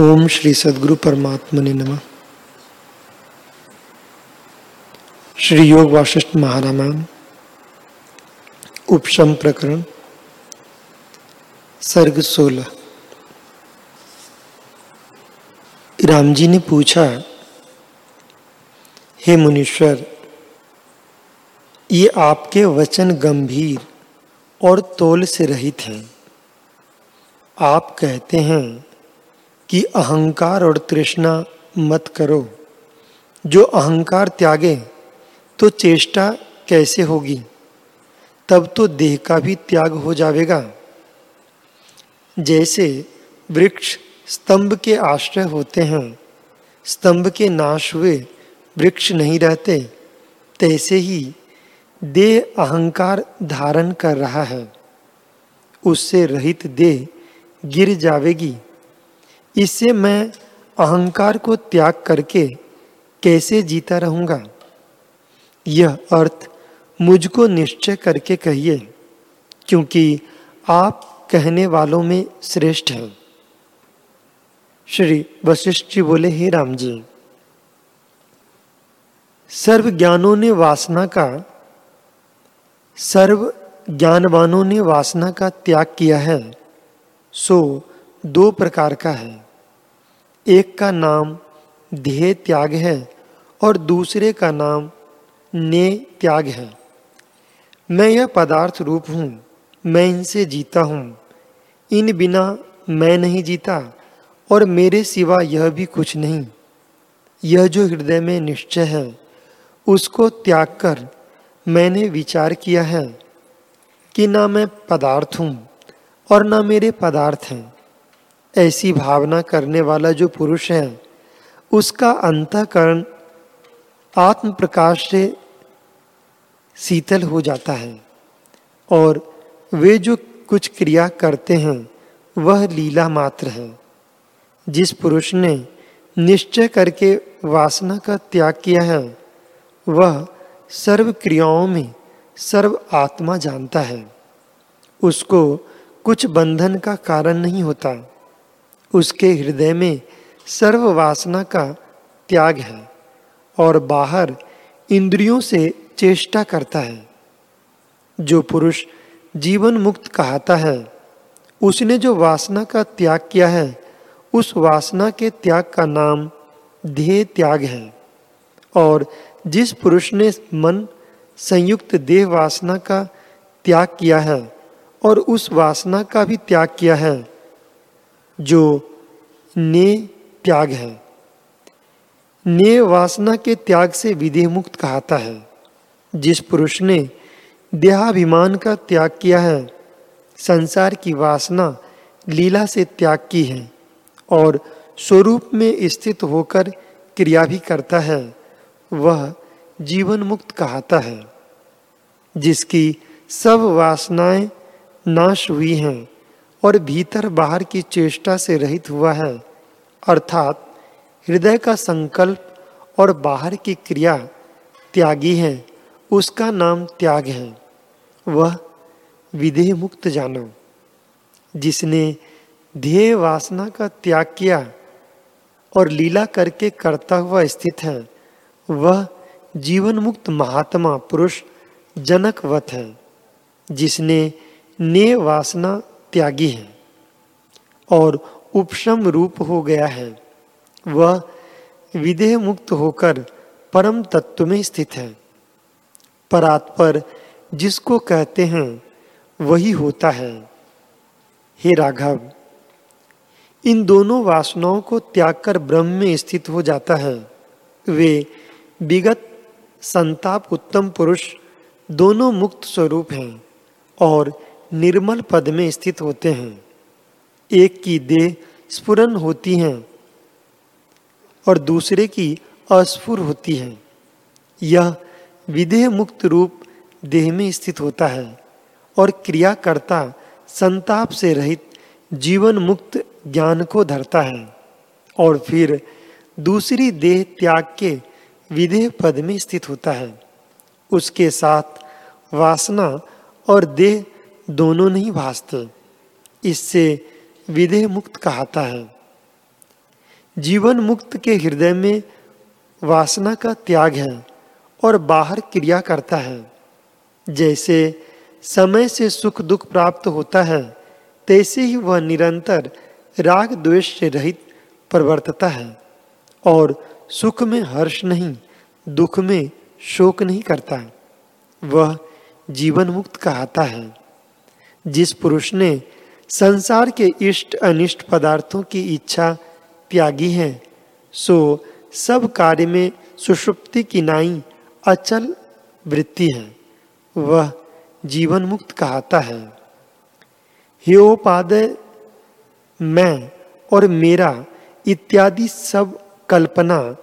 ओम श्री सदगुरु परमात्मा ने नमः। श्री योग वाशिष्ठ महारामायण, उपशम प्रकरण, सर्ग सोलह। राम जी ने पूछा, हे मुनीश्वर, ये आपके वचन गंभीर और तोल से रहित हैं। आप कहते हैं कि अहंकार और तृष्णा मत करो। जो अहंकार त्यागे तो चेष्टा कैसे होगी? तब तो देह का भी त्याग हो जाएगा जैसे वृक्ष स्तंभ के आश्रय होते हैं, स्तंभ के नाश हुए वृक्ष नहीं रहते, तैसे ही देह अहंकार धारण कर रहा है। उससे रहित देह गिर जावेगी। इससे मैं अहंकार को त्याग करके कैसे जीता रहूँगा? यह अर्थ मुझको निश्चय करके कहिए, क्योंकि आप कहने वालों में श्रेष्ठ हैं। श्री वशिष्ठ जी बोले, हे राम जी सर्व ज्ञानों ने वासना का सर्व ज्ञानवानों ने वासना का त्याग किया है, सो दो प्रकार का है। एक का नाम ध्येय त्याग है और दूसरे का नाम ने त्याग है। मैं यह पदार्थ रूप हूँ, मैं इनसे जीता हूँ। इन बिना मैं नहीं जीता और मेरे सिवा यह भी कुछ नहीं। यह जो हृदय में निश्चय है, उसको त्याग कर मैंने विचार किया है कि ना मैं पदार्थ हूँ और ना मेरे पदार्थ हैं। ऐसी भावना करने वाला जो पुरुष है, उसका अंतकरण आत्म प्रकाश से शीतल हो जाता है और वे जो कुछ क्रिया करते हैं, वह लीला मात्र है। जिस पुरुष ने निश्चय करके वासना का त्याग किया है, वह सर्व क्रियाओं में सर्व आत्मा जानता है। उसको कुछ बंधन का कारण नहीं होता। उसके हृदय में सर्व वासना का त्याग है और बाहर इंद्रियों से चेष्टा करता है। जो पुरुष जीवन मुक्त कहता है, उसने जो वासना का त्याग किया है, उस वासना के त्याग का नाम ध्येय त्याग है। और जिस पुरुष ने मन संयुक्त देह वासना का त्याग किया है और उस वासना का भी त्याग किया है जो ने त्याग है। ने वासना के त्याग से विदेह मुक्त कहता है, जिस पुरुष ने देहाभिमान का त्याग किया है, संसार की वासना लीला से त्याग की है और स्वरूप में स्थित होकर क्रिया भी करता है, वह जीवन मुक्त कहता है, जिसकी सब वासनाएँ नाश हुई हैं। और भीतर बाहर की चेष्टा से रहित हुआ है। अर्थात हृदय का संकल्प और बाहर की क्रिया त्यागी है, उसका नाम त्याग है। वह विधेय मुक्त जानो। जिसने ध्येय वासना का त्याग किया और लीला करके करता हुआ स्थित है, वह जीवन मुक्त महात्मा पुरुष जनकवत है, जिसने ने वासना त्यागी है और उपशम रूप हो गया है। वह विदेह मुक्त होकर परम तत्व में स्थित है। परात्पर जिसको कहते हैं, वही होता है। हे राघव, इन दोनों वासनाओं को त्याग कर ब्रह्म में स्थित हो जाता है। वे विगत संताप उत्तम पुरुष दोनों मुक्त स्वरूप हैं और निर्मल पद में स्थित होते हैं। एक की देह स्फुरन होती हैं और दूसरे की अस्फुर होती है। यह विदेह मुक्त रूप देह में स्थित होता है और क्रिया करता संताप से रहित जीवन मुक्त ज्ञान को धरता है और फिर दूसरी देह त्याग के विदेह पद में स्थित होता है। उसके साथ वासना और देह दोनों नहीं भासते। इससे विदेह मुक्त कहता है। जीवन मुक्त के हृदय में वासना का त्याग है और बाहर क्रिया करता है। जैसे समय से सुख दुख प्राप्त होता है, तैसे ही वह निरंतर राग द्वेष से रहित प्रवर्तता है और सुख में हर्ष नहीं, दुख में शोक नहीं करता। वह जीवन मुक्त कहता है। जिस पुरुष ने संसार के इष्ट अनिष्ट पदार्थों की इच्छा त्यागी है, सो सब कार्य में सुषुप्ति की नाई अचल वृत्ति है। वह जीवन मुक्त कहता है, हे हियोपादय मैं और मेरा इत्यादि सब कल्पना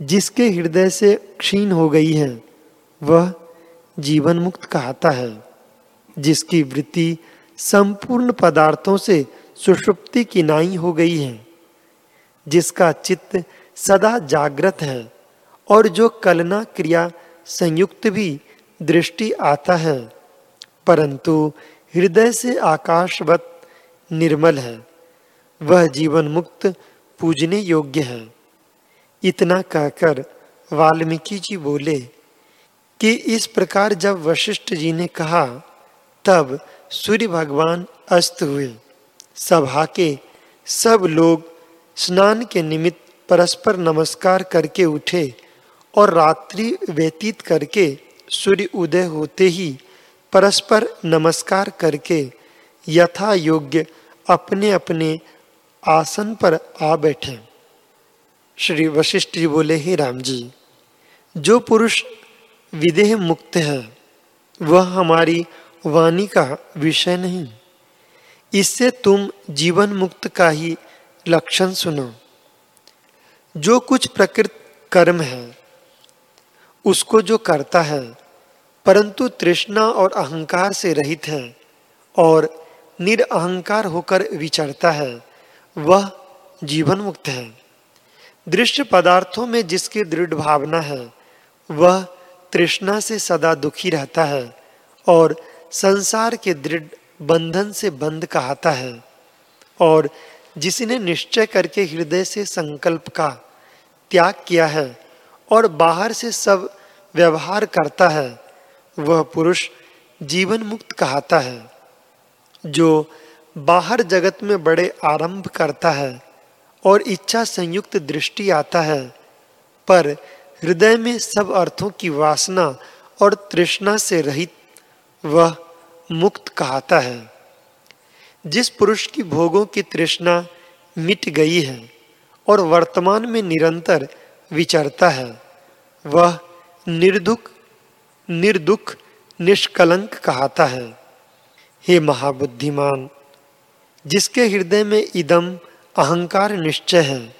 जिसके हृदय से क्षीण हो गई है, वह जीवन मुक्त कहता है। जिसकी वृत्ति संपूर्ण पदार्थों से सुषुप्ति की नाई हो गई है, जिसका चित्त सदा जागृत है और जो कलना क्रिया संयुक्त भी दृष्टि आता है, परंतु हृदय से आकाशवत निर्मल है। वह जीवन मुक्त पूजने योग्य है। इतना कहकर वाल्मीकि जी बोले कि इस प्रकार जब वशिष्ठ जी ने कहा तब सूर्य भगवान अस्त हुए। सभा के सब लोग स्नान के निमित्त परस्पर नमस्कार करके उठे और रात्रि व्यतीत करके सूर्य उदय होते ही परस्पर नमस्कार करके यथा योग्य अपने अपने आसन पर आ बैठे। श्री वशिष्ठ जी बोले, ही राम जी, जो पुरुष विदेह मुक्त है, वह हमारी वाणी का विषय नहीं। इससे तुम जीवन मुक्त का ही लक्षण सुनो। जो कुछ प्रकृत कर्म है, उसको जो करता है, परंतु तृष्णा और अहंकार से रहित है और निरअहकार होकर विचरता है, वह जीवन मुक्त है। दृश्य पदार्थों में जिसकी दृढ़ भावना है, वह तृष्णा से सदा दुखी रहता है और संसार के दृढ़ बंधन से बंद कहता है और जिसने निश्चय करके हृदय से संकल्प का त्याग किया है और बाहर से सब व्यवहार करता है, वह पुरुष जीवन मुक्त कहता है, जो बाहर जगत में बड़े आरंभ करता है और इच्छा संयुक्त दृष्टि आता है, पर हृदय में सब अर्थों की वासना और तृष्णा से रहित वह मुक्त कहता है। जिस पुरुष की भोगों की तृष्णा मिट गई है और वर्तमान में निरंतर विचरता है, वह निर्दुख निर्दुख, निष्कलंक कहता है। हे महाबुद्धिमान, जिसके हृदय में इदम अहंकार निश्चय है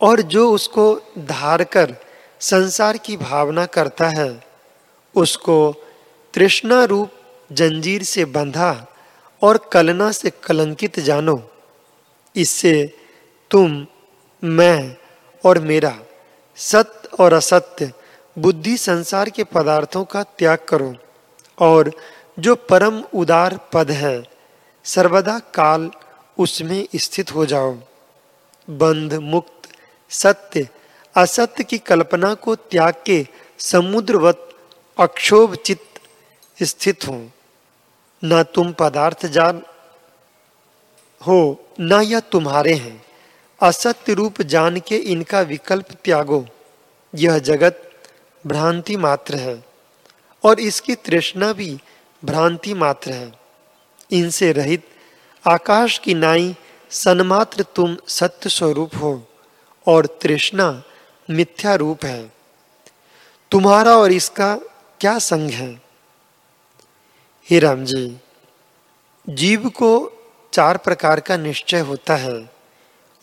और जो उसको धार कर संसार की भावना करता है, उसको तृष्णा रूप जंजीर से बंधा और कलना से कलंकित जानो। इससे तुम, मैं और मेरा सत्य और असत्य बुद्धि संसार के पदार्थों का त्याग करो और जो परम उदार पद है, सर्वदा काल उसमें स्थित हो जाओ। बंध मुक्त सत्य असत्य की कल्पना को त्याग के समुद्रवत अक्षोभ चित्त स्थित हो। न तुम पदार्थ जान हो, न यह तुम्हारे हैं। असत्य रूप जान के इनका विकल्प त्यागो। यह जगत भ्रांति मात्र है, और इसकी तृष्णा भी भ्रांति मात्र है। इनसे रहित आकाश की नाई सन्मात्र तुम सत्य स्वरूप हो, और तृष्णा मिथ्या रूप है। तुम्हारा और इसका क्या संग है? हे राम जी, जीव को चार प्रकार का निश्चय होता है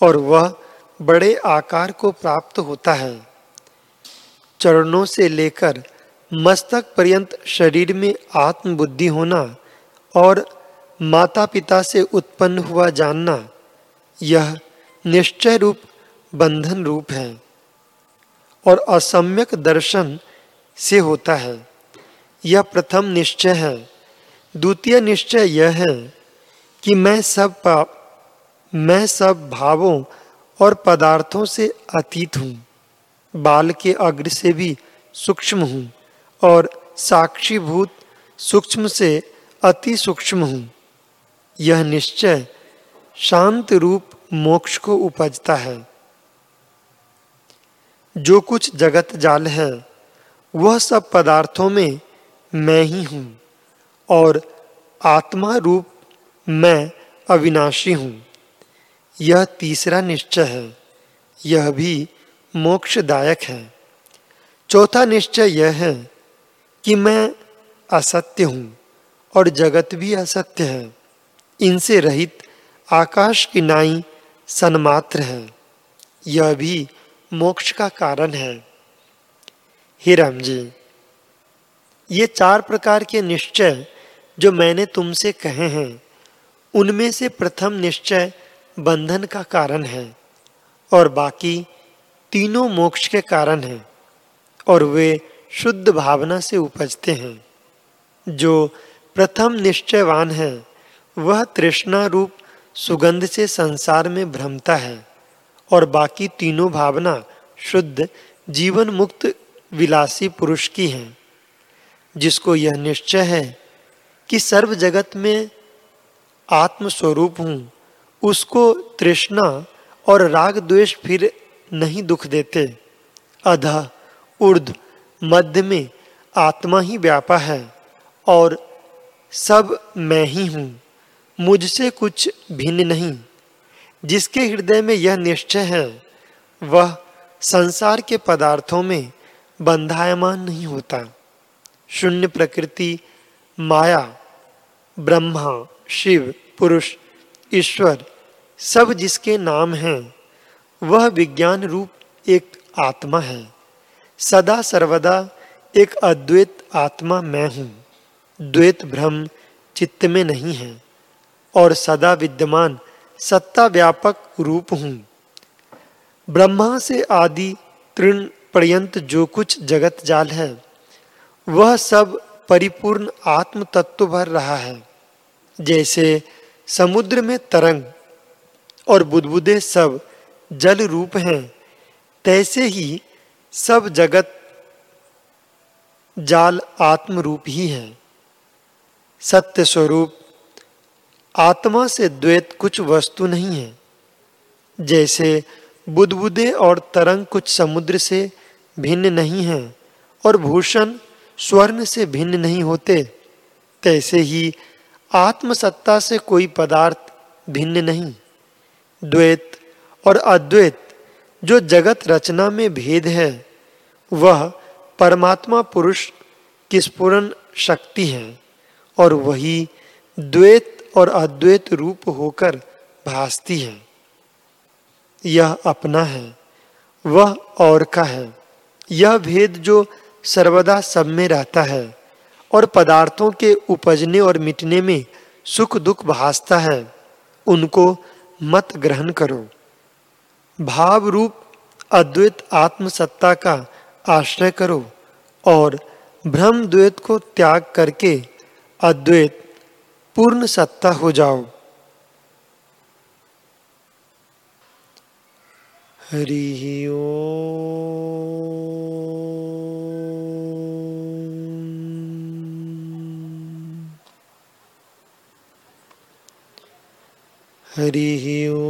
और वह बड़े आकार को प्राप्त होता है। चरणों से लेकर मस्तक पर्यंत शरीर में आत्मबुद्धि होना और माता पिता से उत्पन्न हुआ जानना, यह निश्चय रूप बंधन रूप है और असम्यक दर्शन से होता है। यह प्रथम निश्चय है। द्वितीय निश्चय यह है कि मैं सब पाप, मैं सब भावों और पदार्थों से अतीत हूँ। बाल के अग्र से भी सूक्ष्म हूँ और साक्षीभूत सूक्ष्म से अति सूक्ष्म हूँ। यह निश्चय शांत रूप मोक्ष को उपजता है। जो कुछ जगत जाल है, वह सब पदार्थों में मैं ही हूँ। और आत्मा रूप मैं अविनाशी हूँ। यह तीसरा निश्चय है। यह भी मोक्षदायक है। चौथा निश्चय यह है कि मैं असत्य हूँ और जगत भी असत्य है। इनसे रहित आकाश की नाई सन्मात्र है। यह भी मोक्ष का कारण है। हे राम जी, ये चार प्रकार के निश्चय जो मैंने तुमसे कहे हैं, उनमें से प्रथम निश्चय बंधन का कारण है और बाकी तीनों मोक्ष के कारण हैं और वे शुद्ध भावना से उपजते हैं। जो प्रथम निश्चयवान है, वह तृष्णा रूप सुगंध से संसार में भ्रमता है और बाकी तीनों भावना शुद्ध, जीवन मुक्त, विलासी पुरुष की हैं, जिसको यह निश्चय है कि सर्व जगत में आत्म स्वरूप हूँ, उसको तृष्णा और राग द्वेष फिर नहीं दुख देते। अध ऊर्ध मध्य में आत्मा ही व्यापा है और सब मैं ही हूँ, मुझसे कुछ भिन्न नहीं। जिसके हृदय में यह निश्चय है, वह संसार के पदार्थों में बंधायमान नहीं होता। शून्य प्रकृति माया, ब्रह्मा, शिव, पुरुष, ईश्वर, सब जिसके नाम हैं, वह विज्ञान रूप एक आत्मा है। सदा सर्वदा एक अद्वैत आत्मा मैं हूँ। द्वैत भ्रम चित्त में नहीं है और सदा विद्यमान सत्ता व्यापक रूप हूँ। ब्रह्मा से आदि तृण पर्यंत जो कुछ जगत जाल है, वह सब परिपूर्ण आत्म तत्व भर रहा है, जैसे समुद्र में तरंग और बुदबुदे सब जल रूप हैं, तैसे ही सब जगत जाल आत्म रूप ही है। सत्य स्वरूप आत्मा से द्वैत कुछ वस्तु नहीं है, जैसे बुदबुदे और तरंग कुछ समुद्र से भिन्न नहीं है, और भूषण स्वर्ण से भिन्न नहीं होते, तैसे ही आत्मसत्ता से कोई पदार्थ भिन्न नहीं। द्वैत और अद्वैत जो जगत रचना में भेद है, वह परमात्मा पुरुष की स्पुरन शक्ति है और वही द्वैत और अद्वैत रूप होकर भासती है। यह अपना है, वह और का है, यह भेद जो सर्वदा सब में रहता है और पदार्थों के उपजने और मिटने में सुख दुख भासता है। उनको मत ग्रहण करो। भाव रूप अद्वैत आत्मसत्ता का आश्रय करो और भ्रम द्वैत को त्याग करके अद्वैत पूर्ण सत्ता हो जाओ। हरि ओ हरिः ओ।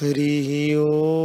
हरिः ओ।